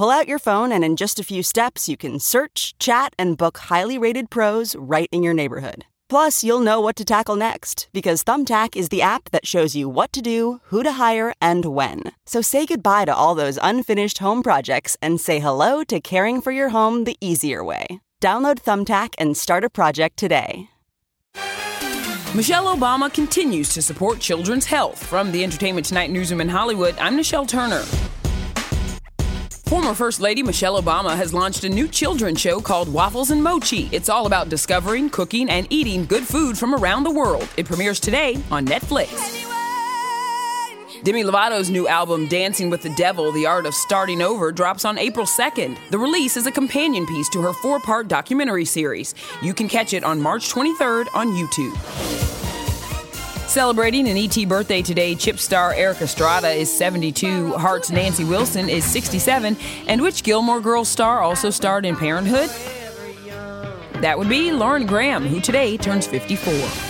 Pull out your phone, and in just a few steps, you can search, chat, and book highly rated pros right in your neighborhood. Plus, you'll know what to tackle next because Thumbtack is the app that shows you what to do, who to hire, and when. So say goodbye to all those unfinished home projects and say hello to caring for your home the easier way. Download Thumbtack and start a project today. Michelle Obama continues to support children's health. From the Entertainment Tonight newsroom in Hollywood, I'm Nichelle Turner. Former First Lady Michelle Obama has launched a new children's show called Waffles and Mochi. It's all about discovering, cooking, and eating good food from around the world. It premieres today on Netflix. Demi Lovato's new album, Dancing with the Devil The Art of Starting Over, drops on April 2nd. The release is a companion piece to her four part documentary series. You can catch it on March 23rd on YouTube. Celebrating an ET birthday today, CHiPs star Erik Estrada is 72, Heart's Nancy Wilson is 67, and which Gilmore Girls star also starred in Parenthood? That would be Lauren Graham, who today turns 54.